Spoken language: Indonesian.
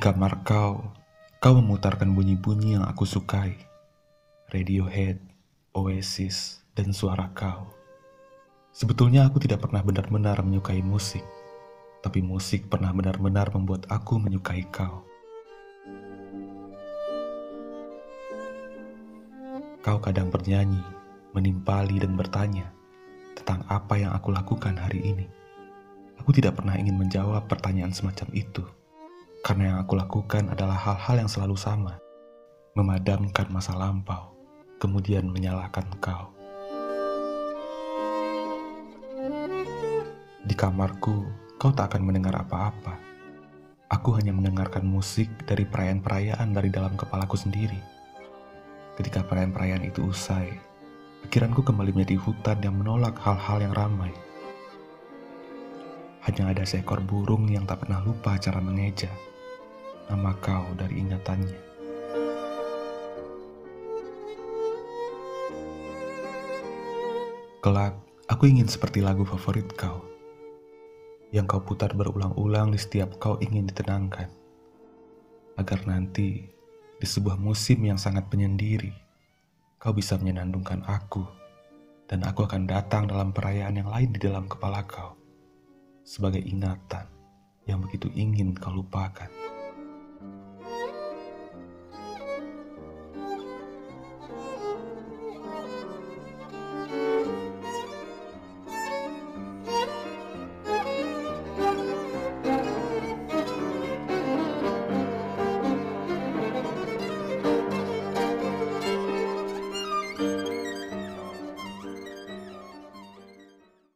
kamar kau, kau memutarkan bunyi-bunyi yang aku sukai. Radiohead, Oasis, dan suara kau. Sebetulnya aku tidak pernah benar-benar menyukai musik, tapi musik pernah benar-benar membuat aku menyukai kau. Kau kadang bernyanyi, menimpali dan bertanya tentang apa yang aku lakukan hari ini. Aku tidak pernah ingin menjawab pertanyaan semacam itu, karena yang aku lakukan adalah hal-hal yang selalu sama. Memadamkan masa lampau, kemudian menyalahkan kau. Di kamarku, kau tak akan mendengar apa-apa. Aku hanya mendengarkan musik dari perayaan-perayaan dari dalam kepalaku sendiri. Ketika perayaan-perayaan itu usai, pikiranku kembali menjadi hutan yang menolak hal-hal yang ramai. Hanya ada seekor burung yang tak pernah lupa cara mengeja. Nama kau dari ingatannya. Kelak, aku ingin seperti lagu favorit kau. Yang kau putar berulang-ulang di setiap kau ingin ditenangkan. Agar nanti, di sebuah musim yang sangat penyendiri, kau bisa menyenandungkan aku. Dan aku akan datang dalam perayaan yang lain di dalam kepala kau. Sebagai ingatan yang begitu ingin kau lupakan.